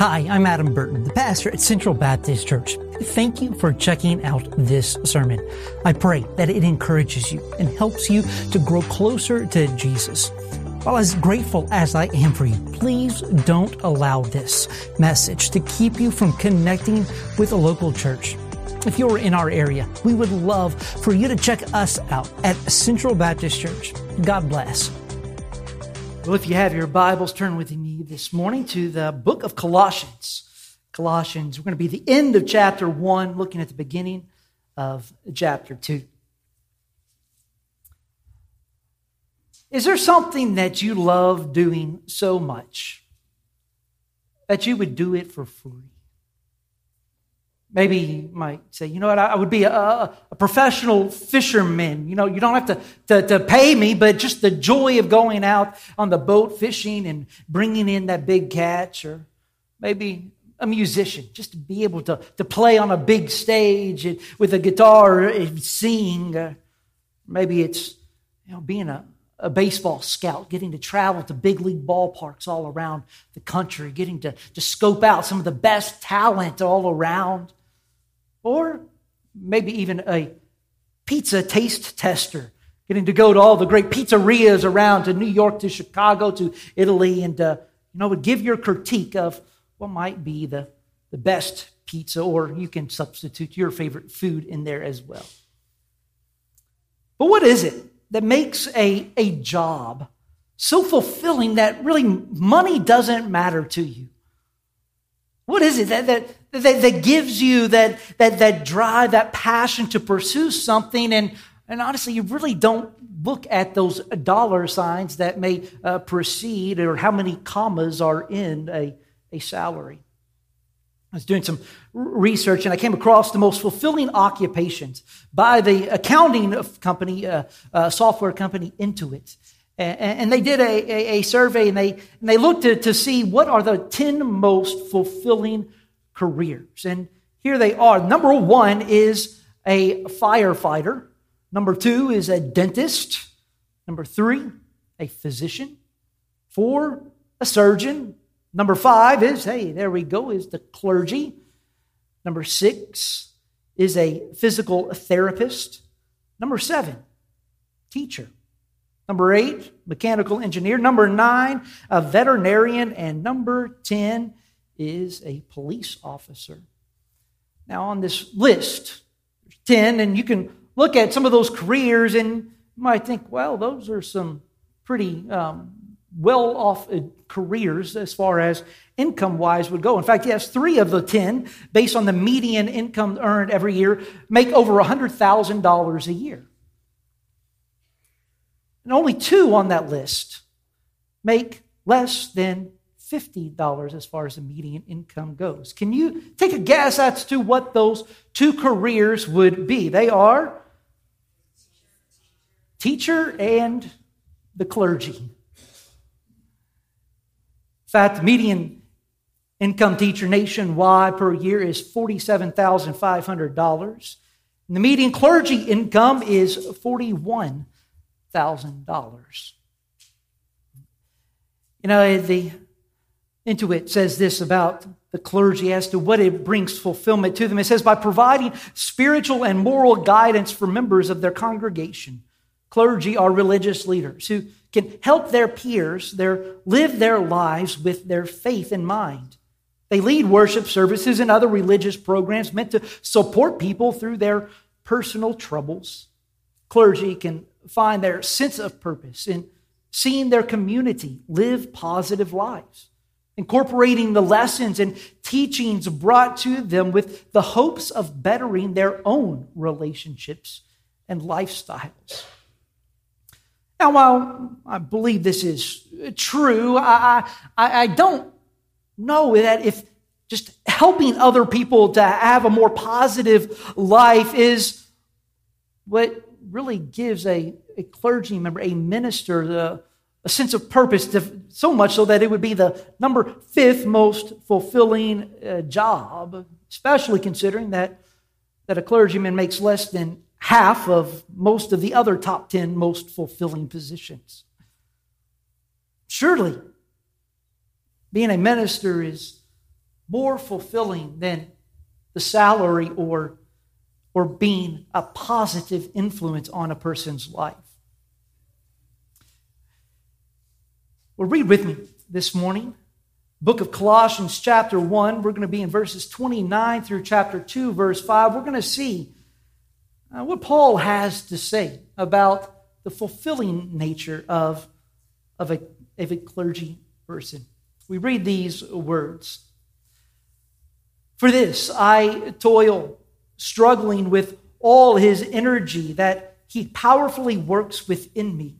Hi, I'm Adam Burton, the pastor at Central Baptist Church. Thank you for checking out this sermon. I pray that it encourages you and helps you to grow closer to Jesus. While as grateful as I am for you, please don't allow this message to keep you from connecting with a local church. If you're in our area, we would love for you to check us out at Central Baptist Church. God bless. Well, if you have your Bibles, turn with me this morning to the book of Colossians. Colossians, we're going to be the end of chapter 1, looking at the beginning of chapter 2. Is there something that you love doing so much that you would do it for free? Maybe you might say, you know what, I would be a, a, professional fisherman. You know, you don't have to, to, to, pay me, but just the joy of going out on the boat fishing and bringing in that big catch, or maybe a musician, just to be able to, to play on a big stage with a guitar and sing. Uh, maybe it's you know, being a, a baseball scout, getting to travel to big league ballparks all around the country, getting to, to scope out some of the best talent all around. Or maybe even a pizza taste tester, getting to go to all the great pizzerias around to New York, to Chicago, to Italy, and uh, you know, would give your critique of what might be the, the best pizza, or you can substitute your favorite food in there as well. But what is it that makes a, a job so fulfilling that really money doesn't matter to you? What is it that, that, that, that gives you that, that, that drive, that passion to pursue something? And, and honestly, you really don't look at those dollar signs that may uh, precede or how many commas are in a, a salary. I was doing some research and I came across the most fulfilling occupations by the accounting company, uh, uh, software company Intuit. And they did a, a, survey and they, and they looked to, to see what are the 10 most fulfilling careers. And here they are. Number one is a firefighter. Number two is a dentist. Number three, a physician. Four, a surgeon. Number five is, hey, there we go, is the clergy. Number six is a physical therapist. Number seven, teacher. Number eight, mechanical engineer. Number nine, a veterinarian. And number 10 is a police officer. Now, on this list, there's 10, and you can look at some of those careers and you might think, well, those are some pretty um, well off uh, careers as far as income wise would go. In fact, yes, three of the 10, based on the median income earned every year, make over $100,000 a year. And only two on that list make less than $50 as far as the median income goes. Can you take a guess as to what those two careers would be? They are teacher and the clergy. In fact, the median income teacher nationwide per year is $47,500. And the median clergy income is 41 thousand dollars. You know, the Intuit says this about the clergy as to what it brings fulfillment to them. It says, by providing spiritual and moral guidance for members of their congregation, clergy are religious leaders who can help their peers their, live their lives with their faith in mind. They lead worship services and other religious programs meant to support people through their personal troubles. Clergy can find their sense of purpose in seeing their community live positive lives, incorporating the lessons and teachings brought to them with the hopes of bettering their own relationships and lifestyles. Now, while I believe this is true, I, I, I don't know that if just helping other people to have a more positive life is what really gives a, a clergy member, a minister, the, a sense of purpose, to, so much so that it would be the number fifth most fulfilling uh, job, especially considering that, that a clergyman makes less than half of most of the other top 10 most fulfilling positions. Surely, being a minister is more fulfilling than the salary or, or being a positive influence on a person's life. Well, read with me this morning. Book of Colossians, chapter 1. We're going to be in verses 29 through chapter 2, verse 5. We're going to see uh, what Paul has to say about the fulfilling nature of, of, a, of a clergy person. We read these words For this I toil, struggling with all his energy that he powerfully works within me.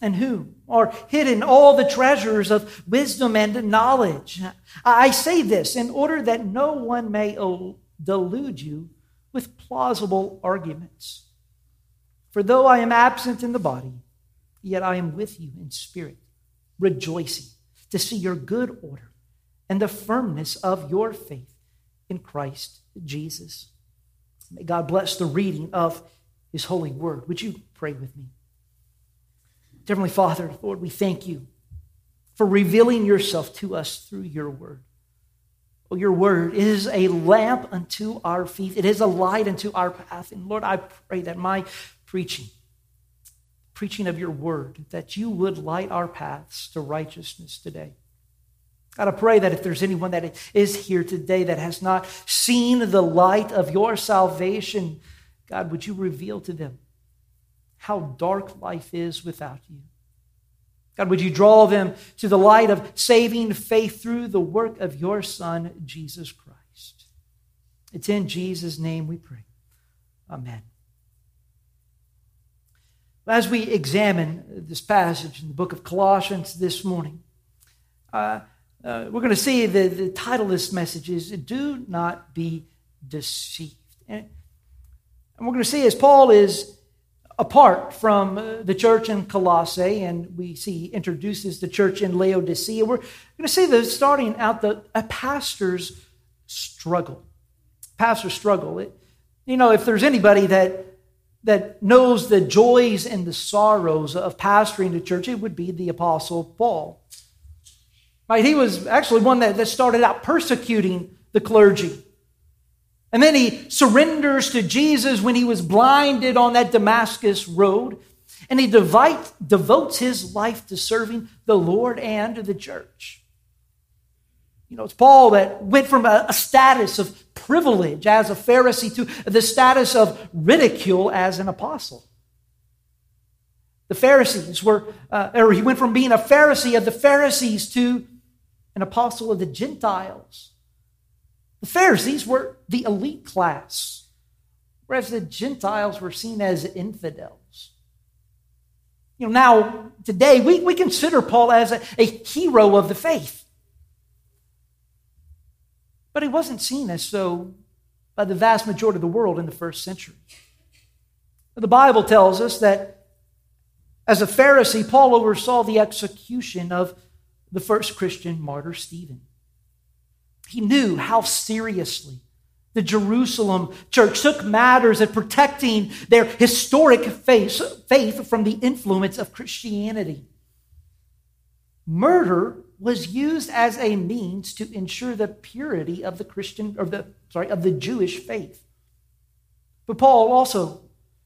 And who are hidden all the treasures of wisdom and knowledge. I say this in order that no one may delude you with plausible arguments. For though I am absent in the body, yet I am with you in spirit rejoicing to see your good order and the firmness of your faith in Christ Jesus. May God bless the reading of his holy word. Would you pray with me? Heavenly Father, Lord, we thank you for revealing yourself to us through your word. Oh, your word is a lamp unto our feet. It is a light unto our path. And Lord, I pray that my preaching preaching of your word, that you would light our paths to righteousness today. God, I pray that if there's anyone that is here today that has not seen the light of your salvation, God, would you reveal to them how dark life is without you? God, would you draw them to the light of saving faith through the work of your Son, Jesus Christ? It's in Jesus' name we pray. Amen. As we examine this passage in the book of Colossians this morning, uh, uh, we're going to see the, the title of this message is Do Not Be Deceived. And, and we're going to see as Paul is apart from uh, the church in Colossae, and we see introduces the church in Laodicea, we're going to see the starting out the a pastor's struggle. Pastor's struggle. It, you know, if there's anybody that that knows the joys and the sorrows of pastoring the church, it would be the Apostle Paul. Right? He was actually one that, that started out persecuting the clergy. And then he surrenders to Jesus when he was blinded on that Damascus road. And he devote, devotes his life to serving the Lord and the church. You know, it's Paul that went from a, a status of privilege as a Pharisee to the status of ridicule as an apostle. The Pharisees were, uh, or he went from being a Pharisee of the Pharisees to an apostle of the Gentiles. The Pharisees were the elite class, whereas the Gentiles were seen as infidels. You know, now, today, we, we consider Paul as a, a hero of the faith. But he wasn't seen as so by the vast majority of the world in the first century. The Bible tells us that as a Pharisee, Paul oversaw the execution of the first Christian martyr, Stephen. He knew how seriously the Jerusalem church took matters of protecting their historic faith, faith from the influence of Christianity. Murder was used as a means to ensure the purity of the Christian or the sorry of the Jewish faith. But Paul also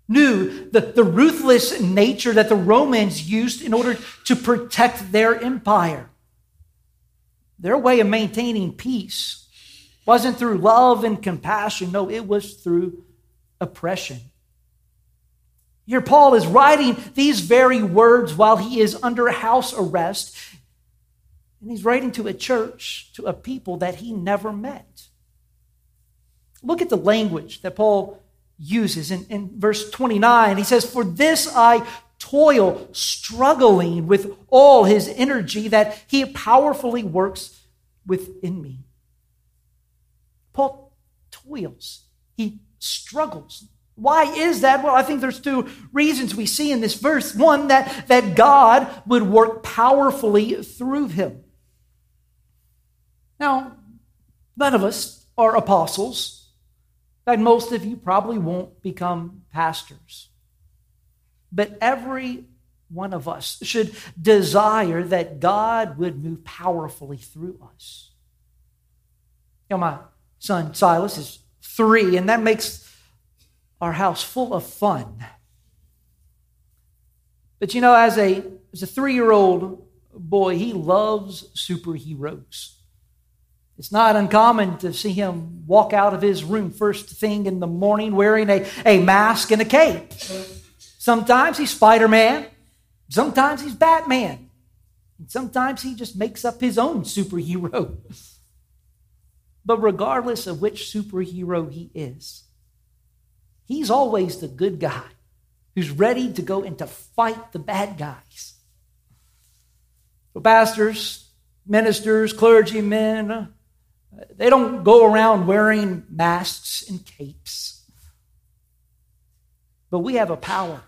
knew the, the ruthless nature that the Romans used in order to protect their empire. Their way of maintaining peace wasn't through love and compassion, no, it was through oppression. Here, Paul is writing these very words while he is under house arrest and he's writing to a church, to a people that he never met. Look at the language that Paul uses in, in verse 29. He says, For this I toil, struggling with all his energy that he powerfully works within me. Paul toils, he struggles. Why is that? Well, I think there's two reasons we see in this verse. One, that, that God would work powerfully through him. Now, none of us are apostles. and most of you probably won't become pastors. But every one of us should desire that God would move powerfully through us. You know, my son Silas is three, and that makes our house full of fun. But you know, as a, as a three year old boy, he loves superheroes. It's not uncommon to see him walk out of his room first thing in the morning wearing a, a mask and a cape. Sometimes he's Spider Man, sometimes he's Batman, and sometimes he just makes up his own superhero. But regardless of which superhero he is, He's always the good guy who's ready to go and to fight the bad guys. So pastors, ministers, clergymen, uh, they don't go around wearing masks and capes. But we have a power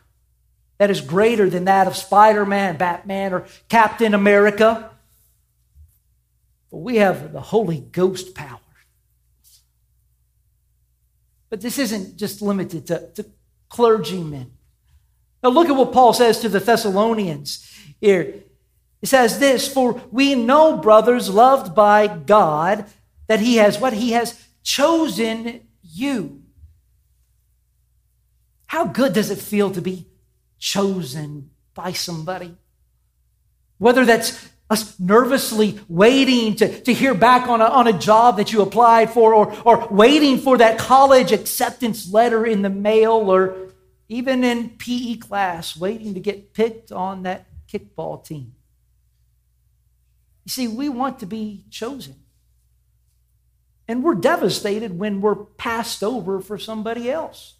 that is greater than that of Spider Man, Batman, or Captain America. But we have the Holy Ghost power. But this isn't just limited to, to clergymen. Now, look at what Paul says to the Thessalonians here. He says this For we know, brothers, loved by God, that He has what? He has chosen you. How good does it feel to be chosen by somebody? Whether that's us nervously waiting to, to hear back on a, on a job that you applied for, or, or waiting for that college acceptance letter in the mail, or even in PE class, waiting to get picked on that kickball team. You see, we want to be chosen. And we're devastated when we're passed over for somebody else.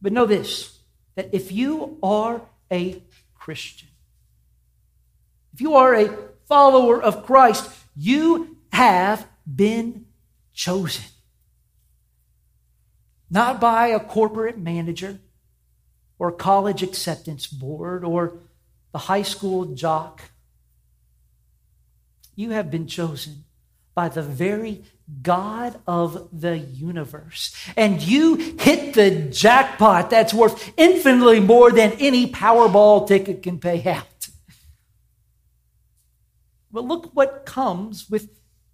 But know this that if you are a Christian, if you are a follower of Christ, you have been chosen. Not by a corporate manager or college acceptance board or the high school jock. You have been chosen by the very God of the universe. And you hit the jackpot that's worth infinitely more than any Powerball ticket can pay out. But look what comes with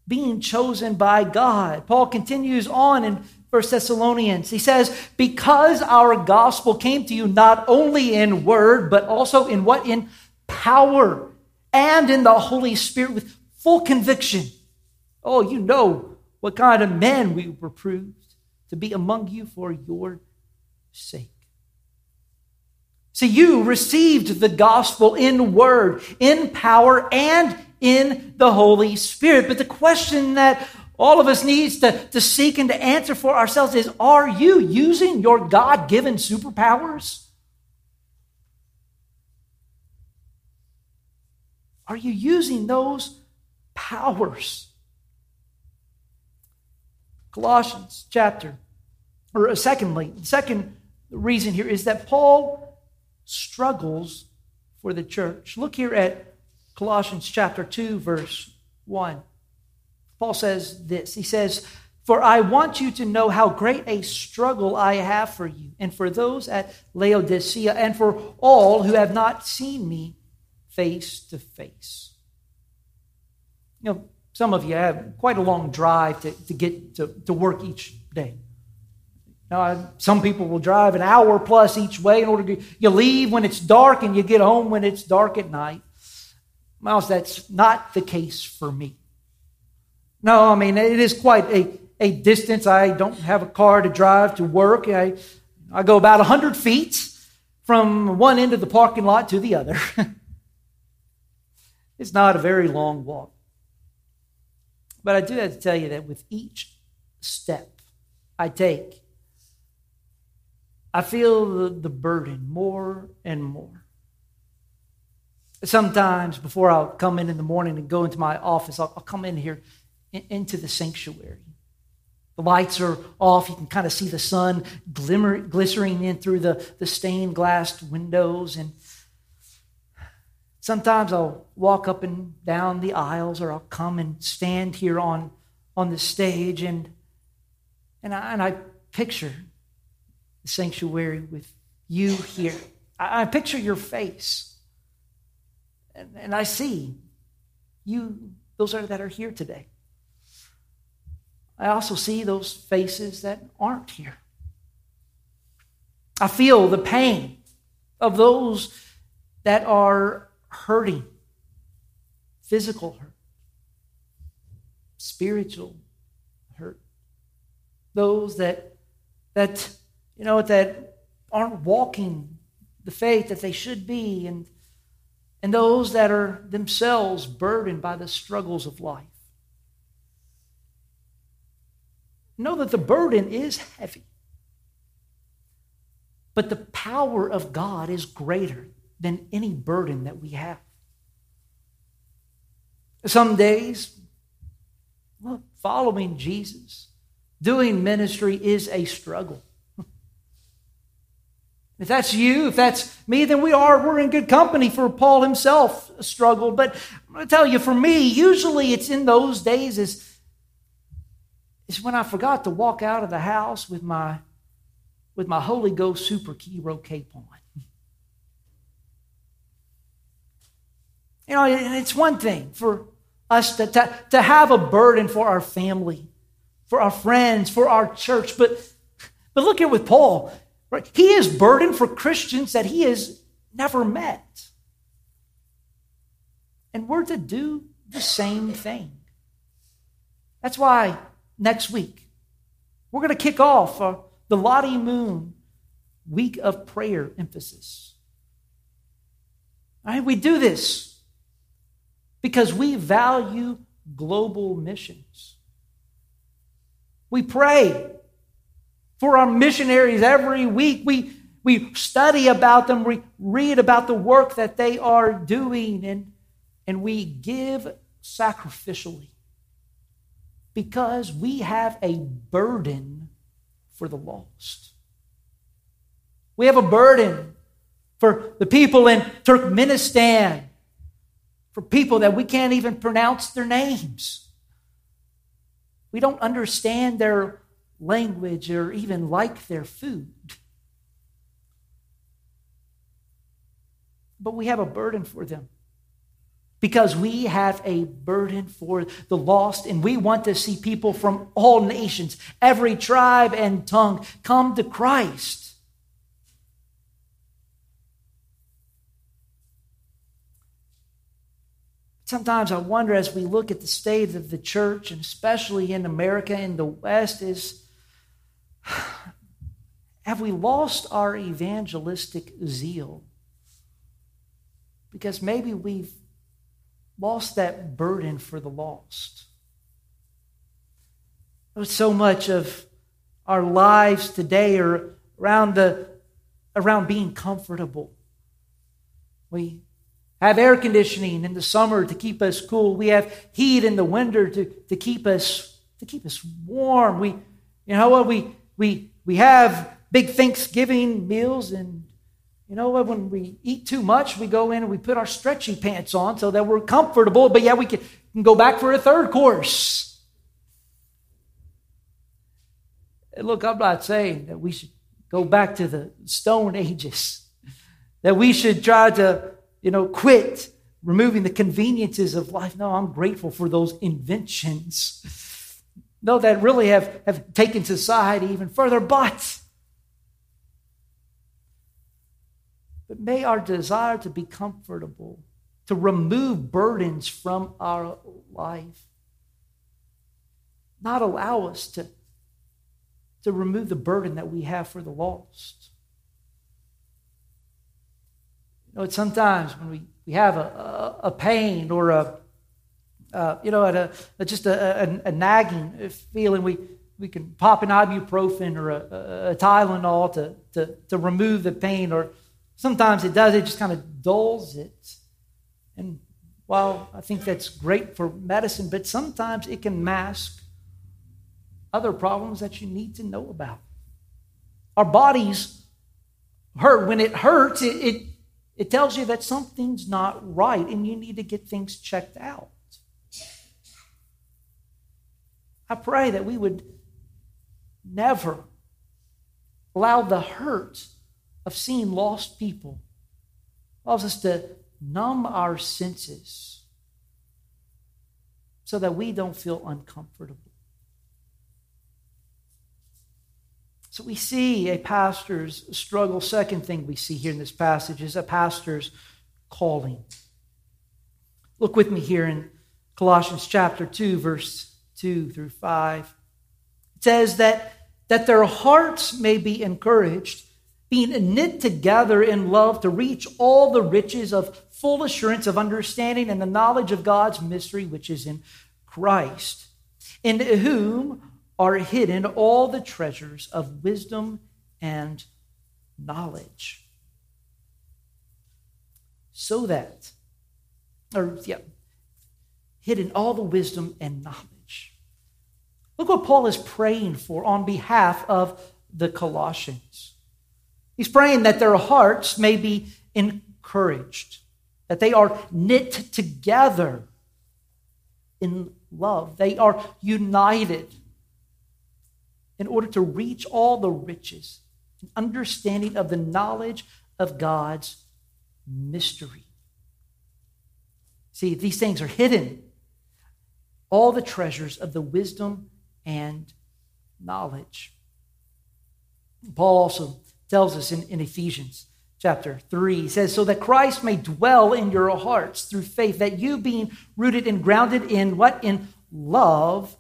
being chosen by God. Paul continues on in 1 Thessalonians. He says, Because our gospel came to you not only in word, but also in what? In power and in the Holy Spirit with full conviction. Oh, you know what kind of men we were proved to be among you for your sake. See, you received the gospel in word, in power, and in the Holy Spirit. But the question that all of us needs to, to seek and to answer for ourselves is are you using your God given superpowers? Are you using those powers? Colossians chapter, or secondly, the second reason here is that Paul struggles for the church. Look here at Colossians chapter 2, verse 1. Paul says this He says, For I want you to know how great a struggle I have for you, and for those at Laodicea, and for all who have not seen me face to face. You know, some of you have quite a long drive to, to get to, to work each day. Now, some people will drive an hour plus each way in order to you leave when it's dark and you get home when it's dark at night. Miles, that's not the case for me. No, I mean, it is quite a, a distance. I don't have a car to drive to work. I, I go about 100 feet from one end of the parking lot to the other. it's not a very long walk. But I do have to tell you that with each step I take, I feel the, the burden more and more. Sometimes before I'll come in in the morning and go into my office, I'll, I'll come in here in, into the sanctuary. The lights are off. You can kind of see the sun glimmer, glistering in through the, the stained glass windows. And sometimes I'll walk up and down the aisles or I'll come and stand here on, on the stage and, and, I, and I picture the sanctuary with you here. I, I picture your face. And, and I see you, those are, that are here today. I also see those faces that aren't here. I feel the pain of those that are hurting physical hurt, spiritual hurt, those that, that you know, that aren't walking the faith that they should be, and, and those that are themselves burdened by the struggles of life. Know that the burden is heavy. But the power of God is greater than any burden that we have. Some days, look, following Jesus, doing ministry is a struggle. If that's you, if that's me, then we are, we're in good company for Paul himself struggled. But I'm going to tell you, for me, usually it's in those days is, is when I forgot to walk out of the house with my, with my Holy Ghost super hero cape on. You know, it's one thing for us to, to, to have a burden for our family, for our friends, for our church, but, but look here with Paul. Right? He is burdened for Christians that he has never met. And we're to do the same thing. That's why next week we're going to kick off uh, the Lottie Moon Week of Prayer emphasis. All right, we do this because we value global missions. We pray for our missionaries every week. We, we study about them, we read about the work that they are doing, and, and we give sacrificially because we have a burden for the lost. We have a burden for the people in Turkmenistan, for people that we can't even pronounce their names. We don't understand their language or even like their food. But we have a burden for them because we have a burden for the lost, and we want to see people from all nations, every tribe and tongue, come to Christ. Sometimes I wonder as we look at the state of the church, and especially in America in the West, is have we lost our evangelistic zeal? Because maybe we've lost that burden for the lost. So much of our lives today are around, the, around being comfortable. We have air conditioning in the summer to keep us cool. We have heat in the winter to, to keep us to keep us warm. We, you know what, we we, we have big Thanksgiving meals, and you know what? When we eat too much, we go in and we put our stretchy pants on so that we're comfortable, but yeah, we can, can go back for a third course. And look, I'm not saying that we should go back to the Stone Ages, that we should try to, you know, quit removing the conveniences of life. No, I'm grateful for those inventions no, that really have, have taken society even further, but but may our desire to be comfortable, to remove burdens from our life, not allow us to, to remove the burden that we have for the lost. You know, sometimes when we, we have a, a, a pain or a uh, you know, a, a just a, a, nagging feeling, we, we can pop an ibuprofen or a, a, Tylenol to, to, to remove the pain, or sometimes it does, it just kind of dulls it. And while I think that's great for medicine, but sometimes it can mask other problems that you need to know about. Our bodies hurt. When it hurts, it, it, it tells you that something's not right and you need to get things checked out. I pray that we would never allow the hurt of seeing lost people allows us to numb our senses so that we don't feel uncomfortable. So we see a pastor's struggle. Second thing we see here in this passage is a pastor's calling. Look with me here in Colossians chapter 2, verse 2 through 5. It says that, that their hearts may be encouraged being knit together in love to reach all the riches of full assurance of understanding and the knowledge of God's mystery, which is in Christ, in whom are hidden all the treasures of wisdom and knowledge. So that, or yeah, hidden all the wisdom and knowledge. Look what Paul is praying for on behalf of the Colossians. He's praying that their hearts may be encouraged, that they are knit together in love. They are united in order to reach all the riches and understanding of the knowledge of God's mystery. See, these things are hidden. All the treasures of the wisdom and knowledge. Paul also tells us in, in Ephesians chapter 3. He says, So that Christ may dwell in your hearts through faith, that you being rooted and grounded in what? In love,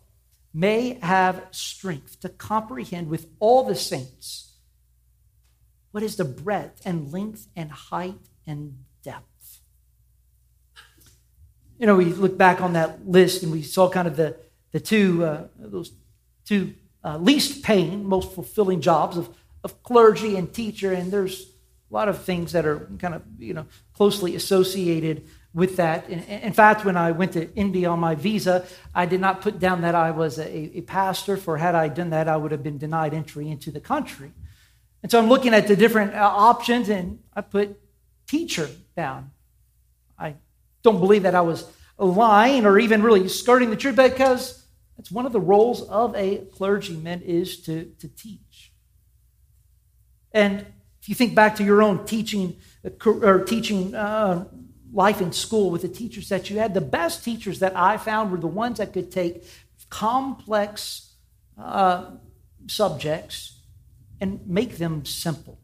may have strength to comprehend with all the saints what is the breadth and length and height and depth. You know, we look back on that list and we saw kind of the, the two, uh, those two uh, least paying, most fulfilling jobs of of clergy and teacher, and there's a lot of things that are kind of you know closely associated with that. In, in fact, when I went to India on my visa, I did not put down that I was a, a pastor, for had I done that, I would have been denied entry into the country. And so I'm looking at the different uh, options, and I put teacher down. I don't believe that I was lying or even really skirting the truth because it's one of the roles of a clergyman is to, to teach. And if you think back to your own teaching or teaching uh, life in school with the teachers that you had, the best teachers that I found were the ones that could take complex uh, subjects and make them simple.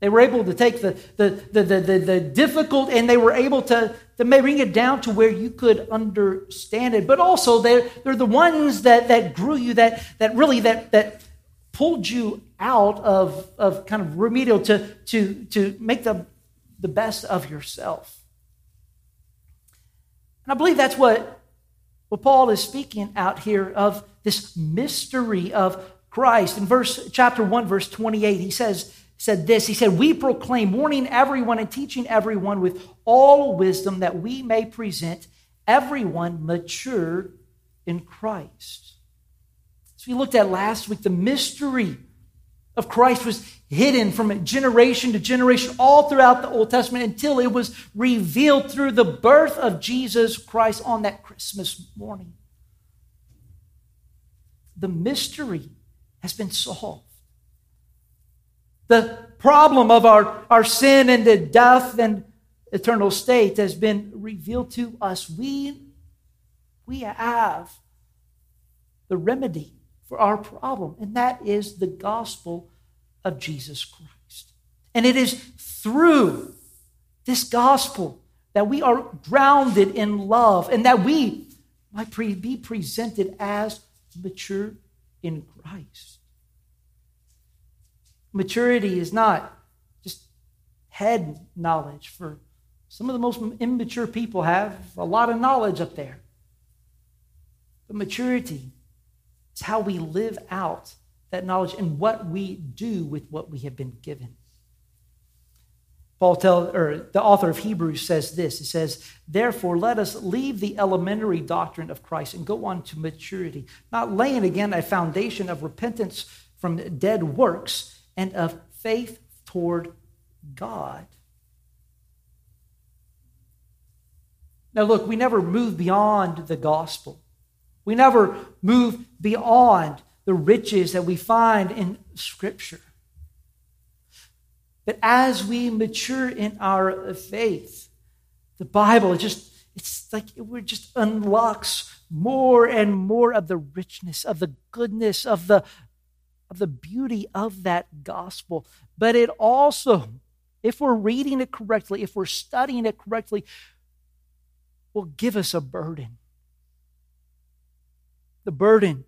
They were able to take the, the, the, the, the, difficult and they were able to, to bring it down to where you could understand it. But also they're, they're the ones that, that grew you, that, that really that, that pulled you out of, of kind of remedial to, to, to make the, the best of yourself. And I believe that's what, what Paul is speaking out here of this mystery of Christ. In verse chapter 1, verse 28, he says, said this. He said, We proclaim, warning everyone and teaching everyone with all wisdom that we may present everyone mature in Christ. So we looked at last week, the mystery of Christ was hidden from generation to generation all throughout the Old Testament until it was revealed through the birth of Jesus Christ on that Christmas morning. The mystery has been solved. The problem of our, our sin and the death and eternal state has been revealed to us. We, we have the remedy for our problem, and that is the gospel of Jesus Christ. And it is through this gospel that we are grounded in love and that we might be presented as mature in Christ. Maturity is not just head knowledge, for some of the most immature people have a lot of knowledge up there. But maturity it's how we live out that knowledge and what we do with what we have been given. Paul tell, or the author of Hebrews says this. He says, Therefore, let us leave the elementary doctrine of Christ and go on to maturity, not laying again a foundation of repentance from dead works and of faith toward God. Now, look, we never move beyond the gospel. We never move beyond the riches that we find in Scripture. But as we mature in our faith, the Bible just, it's like it just unlocks more and more of the richness, of the goodness, of the, of the beauty of that gospel. But it also, if we're reading it correctly, if we're studying it correctly, will give us a burden. The burden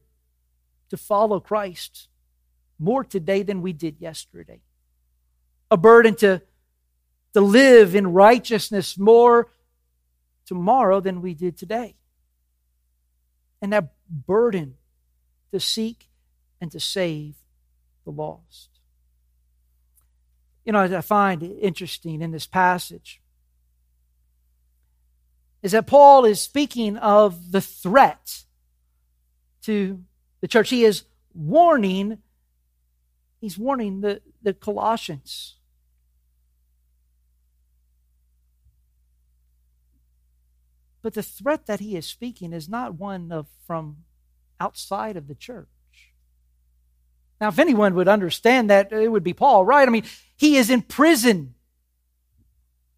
to follow Christ more today than we did yesterday a burden to, to live in righteousness more tomorrow than we did today. And that burden to seek and to save the lost. You know, I find interesting in this passage is that Paul is speaking of the threat to the church. He is warning, he's warning the, the Colossians But the threat that he is speaking is not one of from outside of the church. Now, if anyone would understand that, it would be Paul, right? I mean, he is in prison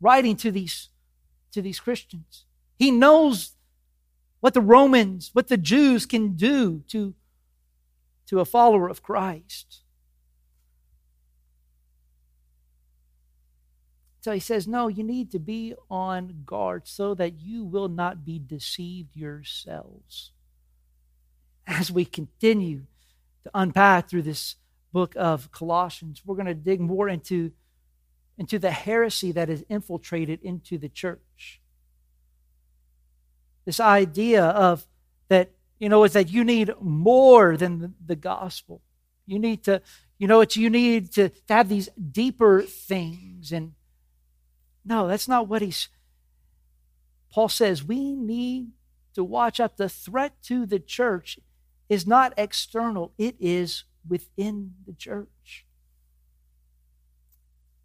writing to these, to these Christians. He knows what the Romans, what the Jews can do to, to a follower of Christ. So he says, No, you need to be on guard so that you will not be deceived yourselves. As we continue to unpack through this book of Colossians, we're going to dig more into, into the heresy that is infiltrated into the church. This idea of that, you know, is that you need more than the, gospel. You need to, you know, it's you need to, to have these deeper things and no, that's not what he's. Paul says we need to watch out. The threat to the church is not external, it is within the church.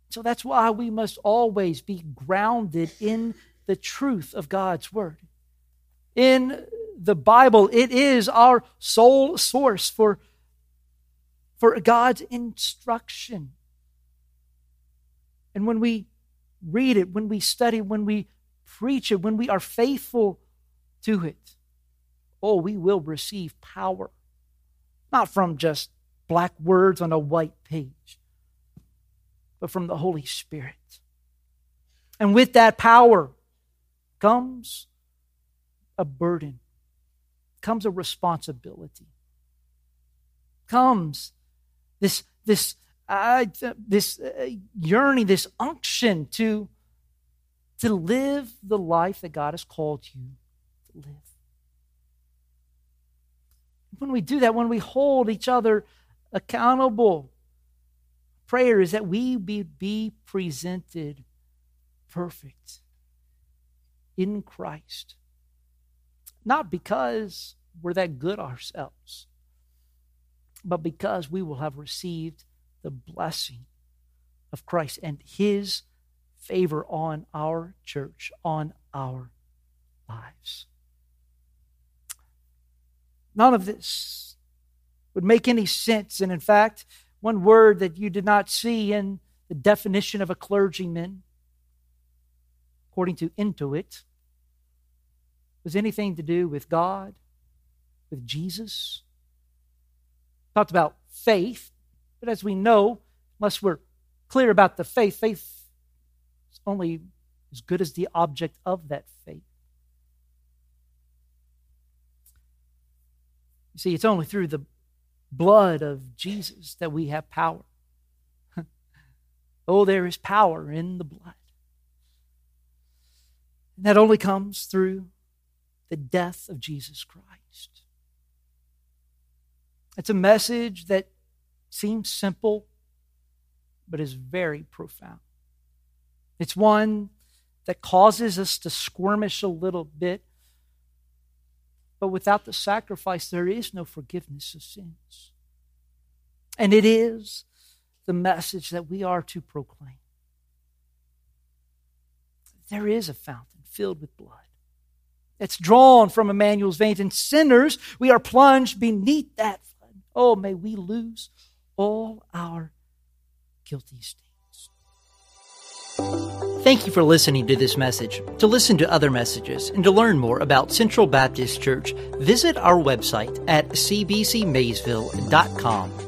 So that's why we must always be grounded in the truth of God's word. In the Bible, it is our sole source for, for God's instruction. And when we read it, when we study, when we preach it, when we are faithful to it, oh, we will receive power. Not from just black words on a white page, but from the Holy Spirit. And with that power comes a burden, comes a responsibility, comes this, this uh, this uh, yearning, this unction to, to live the life that God has called you to live. When we do that, when we hold each other accountable, prayer is that we be, be presented perfect in Christ. Not because we're that good ourselves, but because we will have received the blessing of Christ and His favor on our church, on our lives. None of this would make any sense. And in fact, one word that you did not see in the definition of a clergyman, according to Intuit, was anything to do with God, with Jesus. Talked about faith, but as we know, unless we're clear about the faith, faith is only as good as the object of that faith. You see, it's only through the blood of Jesus that we have power. oh, there is power in the blood. And that only comes through the death of Jesus Christ. It's a message that seems simple, but is very profound. It's one that causes us to squirmish a little bit. But without the sacrifice, there is no forgiveness of sins. And it is the message that we are to proclaim. There is a fountain filled with blood. It's drawn from Emmanuel's veins, and sinners, we are plunged beneath that flood. Oh, may we lose all our guilty stains. Thank you for listening to this message. To listen to other messages and to learn more about Central Baptist Church, visit our website at cbcmaysville.com